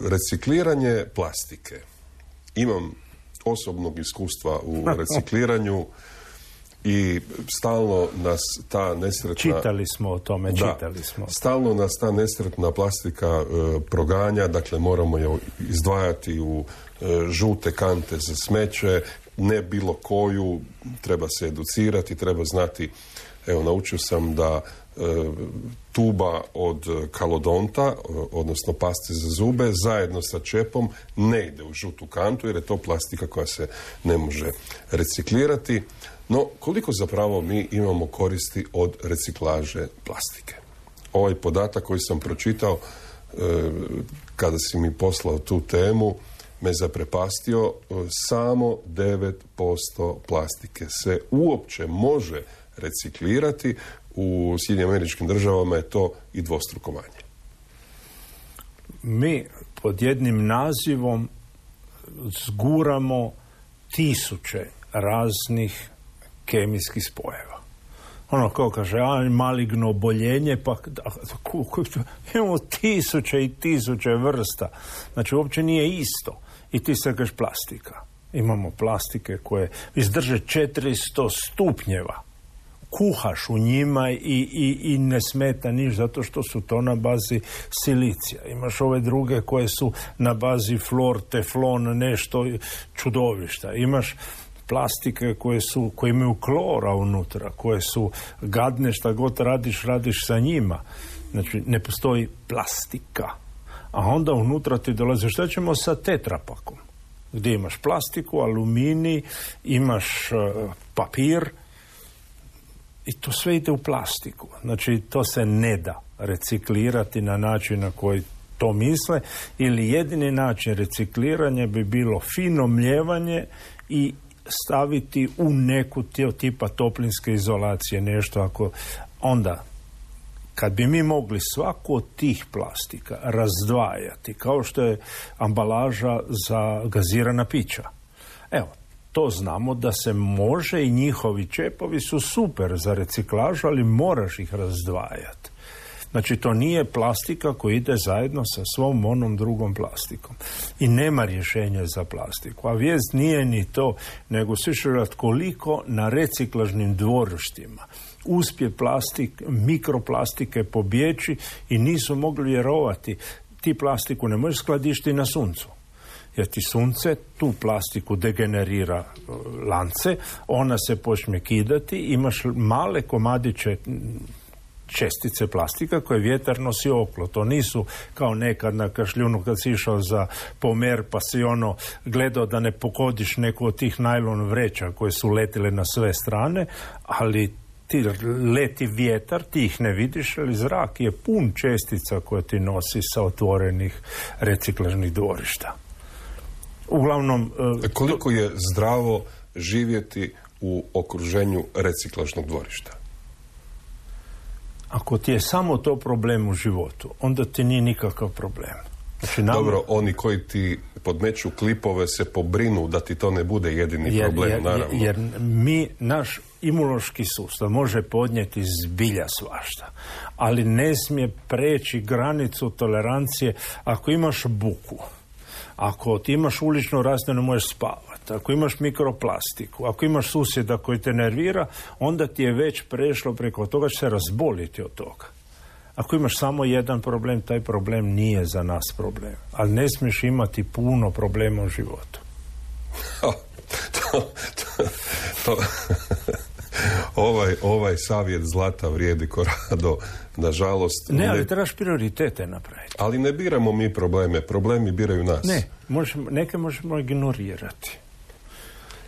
recikliranje plastike. Imam osobnog iskustva u recikliranju i stalno nas ta nesretna... Čitali smo o tome, da, čitali smo. Stalno nas ta nesretna plastika e, proganja, dakle moramo je izdvajati u e, žute kante za smeće, ne bilo koju, treba se educirati, treba znati, evo naučio sam da e, tuba od kalodonta, odnosno pasti za zube, zajedno sa čepom ne ide u žutu kantu jer je to plastika koja se ne može reciklirati. No, koliko zapravo mi imamo koristi od reciklaže plastike? Ovaj podatak koji sam pročitao e, kada si mi poslao tu temu me zaprepastio, e, samo 9% plastike se uopće može reciklirati, u Sjedinjim američkim državama je to i dvostruko manje. Mi pod jednim nazivom zguramo tisuće raznih kemijskih spojeva. Ono kao kaže, a maligno oboljenje, pa imamo tisuće i tisuće vrsta. Znači, uopće nije isto. I ti se kažeš plastika. Imamo plastike koje izdrže 400 stupnjeva. Kuhaš u njima i, i, i ne smeta niš zato što su to na bazi silicija. Imaš ove druge koje su na bazi flor, teflon, nešto čudovišta. Imaš plastike koje su, koje imaju klora unutra, koje su gadne šta god radiš, radiš sa njima. Znači, ne postoji plastika. A onda unutra ti dolaze, šta ćemo sa tetrapakom? Gdje imaš plastiku, aluminij, imaš uh, papir i to sve ide u plastiku. Znači, to se ne da reciklirati na način na koji to misle ili jedini način recikliranja bi bilo fino mljevanje i staviti u neku tipa toplinske izolacije nešto ako onda kad bi mi mogli svaku od tih plastika razdvajati kao što je ambalaža za gazirana pića evo to znamo da se može i njihovi čepovi su super za reciklažu ali moraš ih razdvajati Znači to nije plastika koja ide zajedno sa svom onom drugom plastikom. I nema rješenja za plastiku. A vijest nije ni to, nego svi koliko na reciklažnim dvorištima uspje plastik, mikroplastike pobjeći i nisu mogli vjerovati. Ti plastiku ne možeš skladišti na suncu jer ti sunce tu plastiku degenerira e, lance, ona se počne kidati, imaš male komadiće čestice plastika koje vjetar nosi oklo. To nisu kao nekad na kašljunu kad si išao za pomer pa si ono gledao da ne pokodiš neku od tih najlon vreća koje su letile na sve strane, ali ti leti vjetar, ti ih ne vidiš, ali zrak je pun čestica koje ti nosi sa otvorenih reciklažnih dvorišta. Uglavnom... E, koliko je zdravo živjeti u okruženju reciklažnog dvorišta? Ako ti je samo to problem u životu, onda ti nije nikakav problem. Znači, Dobro, oni koji ti podmeću klipove se pobrinu da ti to ne bude jedini problem, jer, naravno. Jer mi, naš imunološki sustav može podnijeti zbilja svašta, ali ne smije preći granicu tolerancije ako imaš buku, ako ti imaš uličnu rastinu možeš spavati, ako imaš mikroplastiku, ako imaš susjeda koji te nervira, onda ti je već prešlo preko toga će se razboliti od toga. Ako imaš samo jedan problem, taj problem nije za nas problem. Ali ne smiješ imati puno problema u životu. to, to, ovaj, ovaj savjet zlata vrijedi korado, nažalost. Ne, ali trebaš prioritete napraviti. Ali ne biramo mi probleme, problemi biraju nas. Ne, možemo, neke možemo ignorirati.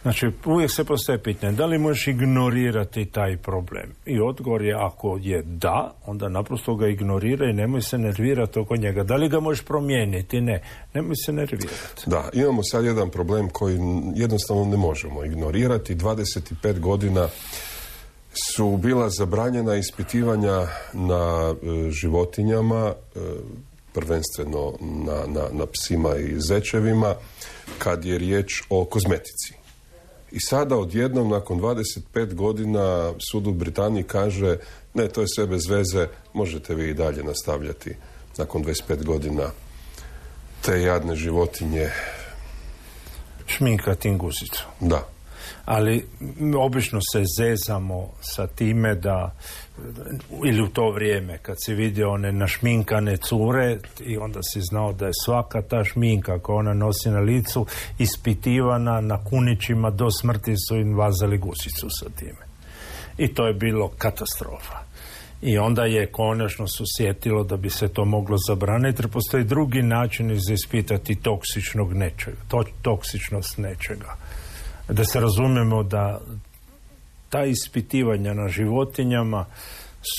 Znači, uvijek se postoje pitanje, da li možeš ignorirati taj problem? I odgovor je, ako je da, onda naprosto ga ignorira i nemoj se nervirati oko njega. Da li ga možeš promijeniti? Ne, nemoj se nervirati. Da, imamo sad jedan problem koji jednostavno ne možemo ignorirati. 25 godina su bila zabranjena ispitivanja na e, životinjama, e, prvenstveno na, na, na psima i zečevima, kad je riječ o kozmetici. I sada odjednom, nakon 25 godina, sud u Britaniji kaže ne, to je sve bez veze, možete vi i dalje nastavljati nakon 25 godina te jadne životinje. Šminka guzicu. Da. Ali obično se zezamo sa time da ili u to vrijeme kad si vidio one našminkane cure i onda si znao da je svaka ta šminka koja ona nosi na licu ispitivana na kunićima do smrti su im vazali gusicu sa time. I to je bilo katastrofa. I onda je konačno su sjetilo da bi se to moglo zabraniti jer postoji drugi način za ispitati toksičnog nečega, to, toksičnost nečega. Da se razumijemo da ta ispitivanja na životinjama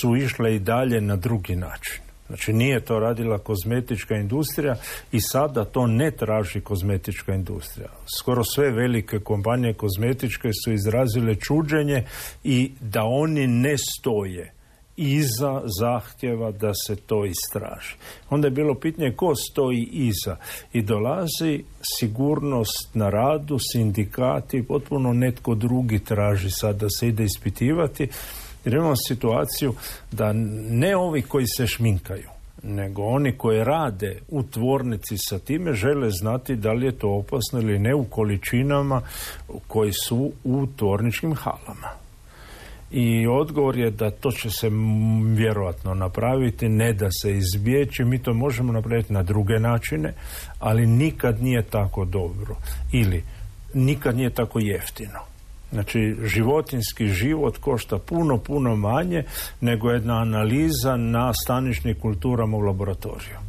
su išle i dalje na drugi način. Znači nije to radila kozmetička industrija i sada to ne traži kozmetička industrija. Skoro sve velike kompanije kozmetičke su izrazile čuđenje i da oni ne stoje iza zahtjeva da se to istraži. Onda je bilo pitanje ko stoji iza? I dolazi sigurnost na radu, sindikati, potpuno netko drugi traži sad da se ide ispitivati. Jer imamo situaciju da ne ovi koji se šminkaju nego oni koji rade u tvornici sa time žele znati da li je to opasno ili ne u količinama koji su u tvorničkim halama i odgovor je da to će se vjerojatno napraviti, ne da se izbjeći, mi to možemo napraviti na druge načine, ali nikad nije tako dobro. Ili nikad nije tako jeftino. Znači, životinski život košta puno, puno manje nego jedna analiza na staničnim kulturama u laboratoriju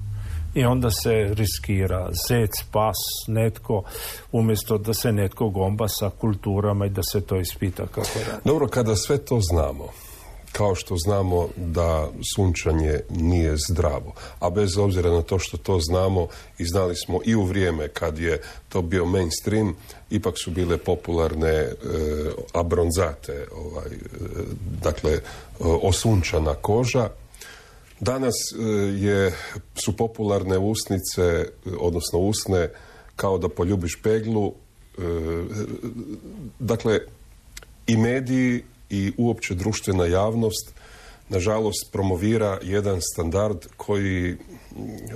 i onda se riskira zec, pas, netko, umjesto da se netko gomba sa kulturama i da se to ispita kako radi. Dobro, kada sve to znamo, kao što znamo da sunčanje nije zdravo, a bez obzira na to što to znamo i znali smo i u vrijeme kad je to bio mainstream, ipak su bile popularne e, abronzate, ovaj, e, dakle e, osunčana koža, Danas e, je, su popularne usnice, e, odnosno usne, kao da poljubiš peglu. E, dakle, i mediji i uopće društvena javnost nažalost promovira jedan standard koji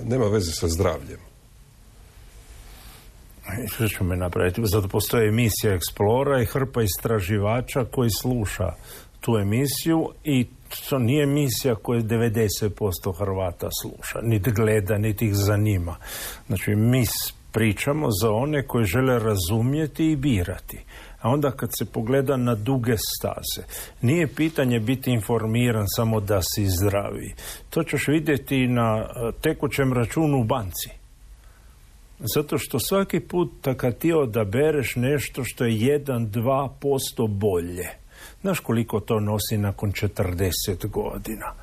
nema veze sa zdravljem. Što ću me napraviti? Zato postoje emisija Explora i hrpa istraživača koji sluša tu emisiju i to nije emisija koju 90% Hrvata sluša, niti gleda, niti ih zanima. Znači, mi pričamo za one koji žele razumjeti i birati. A onda kad se pogleda na duge staze, nije pitanje biti informiran samo da si zdravi. To ćeš vidjeti na e, tekućem računu u banci. Zato što svaki put kad ti odabereš nešto što je 1-2% bolje, Znaš koliko to nosi nakon 40 godina?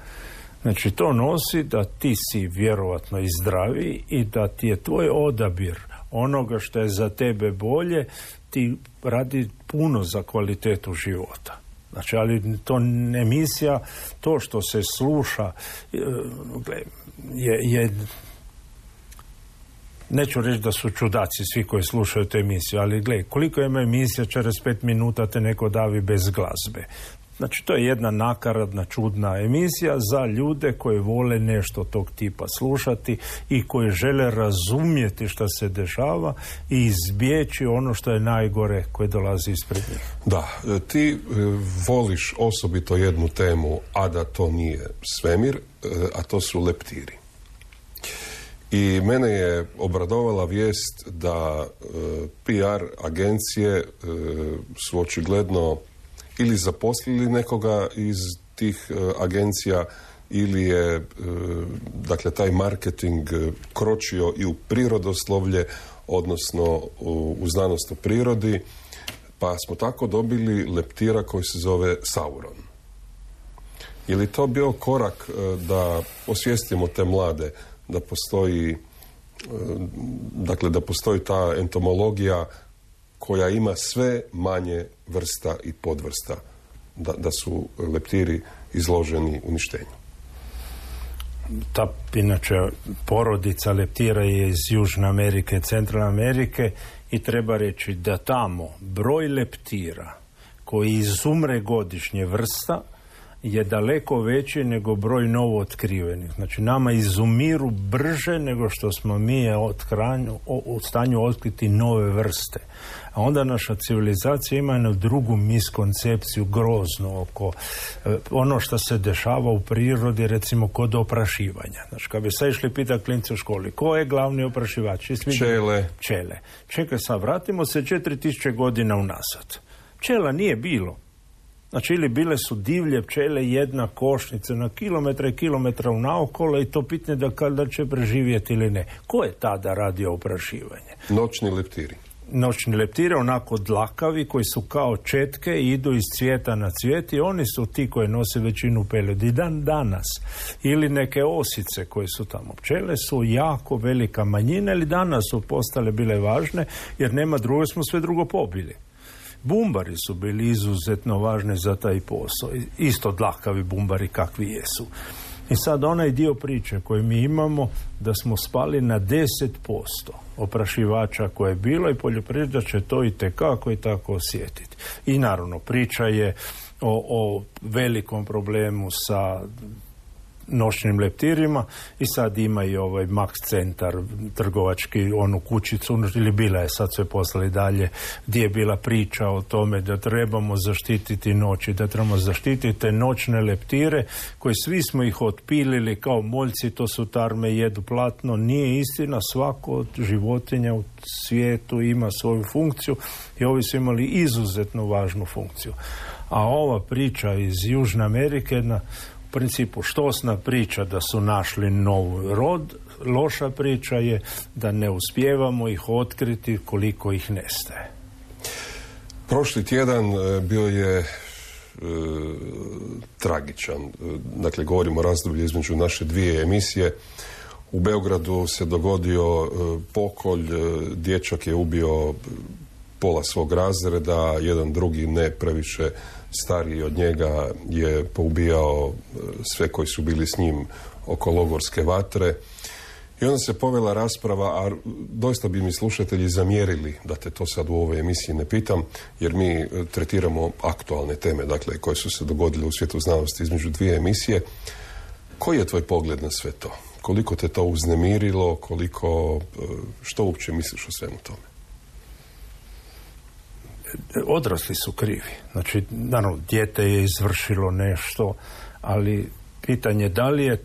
Znači to nosi da ti si vjerovatno i zdravi i da ti je tvoj odabir onoga što je za tebe bolje ti radi puno za kvalitetu života. Znači, ali to emisija, to što se sluša e, je, je neću reći da su čudaci svi koji slušaju tu emisiju, ali gle, koliko ima emisija, čez pet minuta te neko davi bez glazbe. Znači, to je jedna nakaradna, čudna emisija za ljude koji vole nešto tog tipa slušati i koji žele razumjeti što se dešava i izbjeći ono što je najgore koje dolazi ispred njih. Da, ti e, voliš osobito jednu temu, a da to nije svemir, e, a to su leptiri. I mene je obradovala vijest da PR agencije su očigledno ili zaposlili nekoga iz tih e, agencija ili je e, dakle taj marketing e, kročio i u prirodoslovlje odnosno u, znanost o prirodi pa smo tako dobili leptira koji se zove Sauron. Je li to bio korak da osvijestimo te mlade da postoji dakle da postoji ta entomologija koja ima sve manje vrsta i podvrsta da, da su leptiri izloženi uništenju. Ta inače porodica leptira je iz Južne Amerike, Centralne Amerike i treba reći da tamo broj leptira koji izumre godišnje vrsta je daleko veći nego broj novo otkrivenih. Znači nama izumiru brže nego što smo mi u stanju otkriti nove vrste. A onda naša civilizacija ima jednu drugu miskoncepciju groznu oko e, ono što se dešava u prirodi recimo kod oprašivanja. Znači kad bi sad išli pita klinci u školi ko je glavni oprašivač? Čele. Čele. Čekaj sad, vratimo se 4000 godina unazad. Čela nije bilo. Znači ili bile su divlje pčele jedna košnica na kilometre i kilometra naokolo i to pitanje da kada će preživjeti ili ne. Ko je tada radio oprašivanje? Noćni leptiri noćni leptire, onako dlakavi, koji su kao četke i idu iz cvijeta na cvijet i oni su ti koji nose većinu peledi dan danas. Ili neke osice koje su tamo. Pčele su jako velika manjina ili danas su postale bile važne jer nema drugo, smo sve drugo pobili. Bumbari su bili izuzetno važni za taj posao. Isto dlakavi bumbari kakvi jesu. I sad onaj dio priče koji mi imamo da smo spali na 10% oprašivača koje je bilo i poljoprivreda će to i tekako i tako osjetiti. I naravno priča je o, o velikom problemu sa noćnim leptirima i sad ima i ovaj Max centar trgovački onu kućicu ili bila je sad sve poslali dalje gdje je bila priča o tome da trebamo zaštititi noći da trebamo zaštititi te noćne leptire koje svi smo ih otpilili kao moljci to su tarme jedu platno. Nije istina svako od životinja u svijetu ima svoju funkciju i ovi su imali izuzetno važnu funkciju. A ova priča iz Južne Amerike jedna principu štosna priča da su našli nov rod, loša priča je da ne uspijevamo ih otkriti koliko ih nestaje. Prošli tjedan e, bio je e, tragičan. E, dakle, govorimo o razdoblju između naše dvije emisije. U Beogradu se dogodio pokolj, dječak je ubio pola svog razreda, jedan drugi ne previše stariji od njega je poubijao e, sve koji su bili s njim oko logorske vatre. I onda se povela rasprava, a doista bi mi slušatelji zamjerili da te to sad u ovoj emisiji ne pitam, jer mi e, tretiramo aktualne teme, dakle, koje su se dogodile u svijetu znanosti između dvije emisije. Koji je tvoj pogled na sve to? Koliko te to uznemirilo? Koliko, e, što uopće misliš o svemu tome? Odrasli su krivi. Znači, naravno, dijete je izvršilo nešto, ali pitanje da li je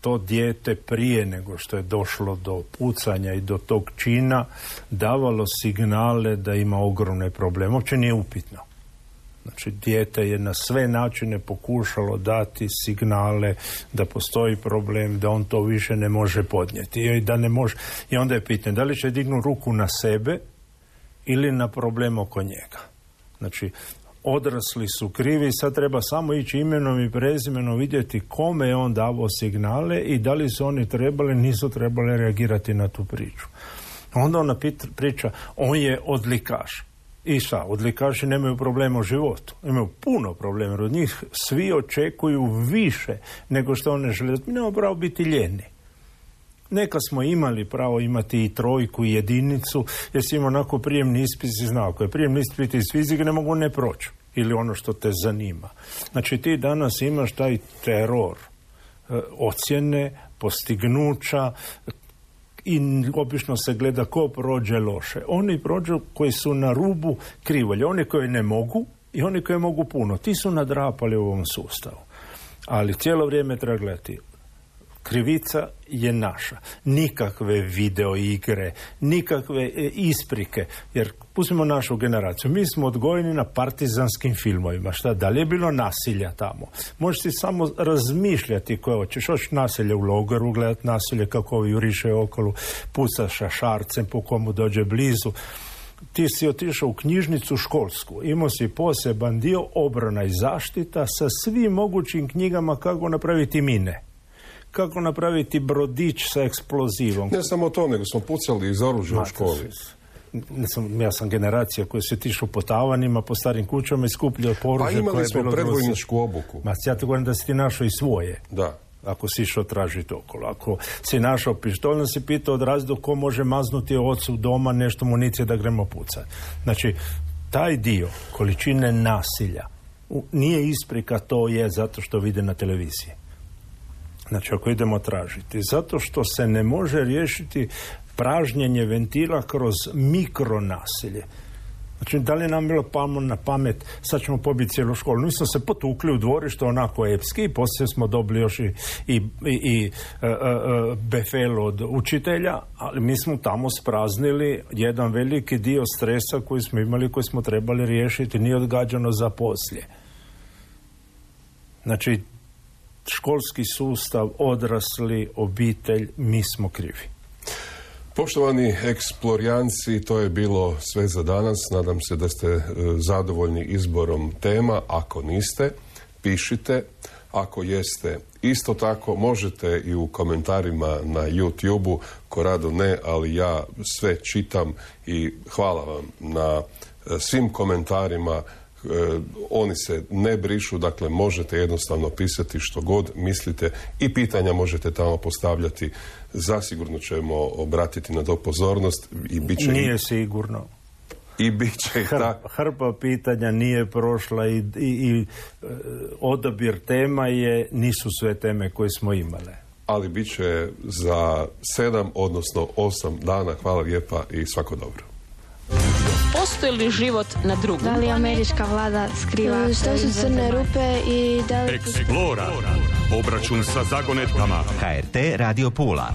to dijete prije nego što je došlo do pucanja i do tog čina davalo signale da ima ogromne probleme. Uopće nije upitno. Znači, dijete je na sve načine pokušalo dati signale da postoji problem, da on to više ne može podnijeti. I, da ne može. I onda je pitanje, da li će dignu ruku na sebe ili na problem oko njega. Znači, odrasli su krivi, sad treba samo ići imenom i prezimenom vidjeti kome je on davao signale i da li su oni trebali, nisu trebali reagirati na tu priču. Onda ona priča, on je odlikaš. I sa, odlikaši nemaju problema u životu. Imaju puno problema. Od njih svi očekuju više nego što one žele. Mi nemamo pravo biti ljeni. Neka smo imali pravo imati i trojku i jedinicu, jer si imao onako prijemni ispit i znao. Ako je prijemni ispit iz fizike, ne mogu ne proći. ili ono što te zanima. Znači ti danas imaš taj teror e, ocjene, postignuća, i obično se gleda ko prođe loše. Oni prođu koji su na rubu krivolje, oni koji ne mogu i oni koji mogu puno. Ti su nadrapali u ovom sustavu. Ali cijelo vrijeme treba gledati krivica je naša. Nikakve video igre, nikakve e, isprike. Jer pustimo našu generaciju. Mi smo odgojeni na partizanskim filmovima. Šta da li je bilo nasilja tamo? Možeš ti samo razmišljati koje hoćeš. Hoćeš nasilje u logoru, gledat nasilje kako ovi juriše okolo, puca šarcem po komu dođe blizu ti si otišao u knjižnicu školsku, imao si poseban dio obrana i zaštita sa svim mogućim knjigama kako napraviti mine kako napraviti brodić sa eksplozivom. Ne samo to, nego smo pucali iz oružja u školi. Sam, ja sam generacija koja se tišu po tavanima, po starim kućama i skupljao poružje. Pa imali smo predvojničku obuku. Ma, ja te govorim da si ti našao i svoje. Da. Ako si išao tražiti okolo. Ako si našao pištolj, si pitao od razdo ko može maznuti ocu doma nešto municije da gremo pucati. Znači, taj dio količine nasilja nije isprika, to je zato što vide na televiziji. Znači ako idemo tražiti. Zato što se ne može riješiti pražnjenje ventila kroz mikronasilje. Znači, da li nam bilo pamo na pamet, sad ćemo pobiti cijelu školu. Mi smo se potukli u dvorište onako epski, poslije smo dobili još i, i, i, e, e, e, befel od učitelja, ali mi smo tamo spraznili jedan veliki dio stresa koji smo imali, koji smo trebali riješiti, nije odgađano za poslije. Znači, školski sustav, odrasli, obitelj, mi smo krivi. Poštovani eksplorijanci, to je bilo sve za danas. Nadam se da ste e, zadovoljni izborom tema. Ako niste, pišite. Ako jeste, isto tako možete i u komentarima na YouTube-u, ko rado ne, ali ja sve čitam i hvala vam na e, svim komentarima oni se ne brišu, dakle možete jednostavno pisati što god mislite i pitanja možete tamo postavljati. Zasigurno ćemo obratiti na to pozornost i bit će... Nije sigurno. I bit će hrpa, hrpa pitanja nije prošla i, i, i e, odabir tema je, nisu sve teme koje smo imale. Ali bit će za sedam, odnosno osam dana. Hvala lijepa i svako dobro. Postoji li život na drugom? Da li američka vlada skriva? Što su crne rupe i da li... Eksplora. Obračun sa zagonetkama. HRT Radio Pula.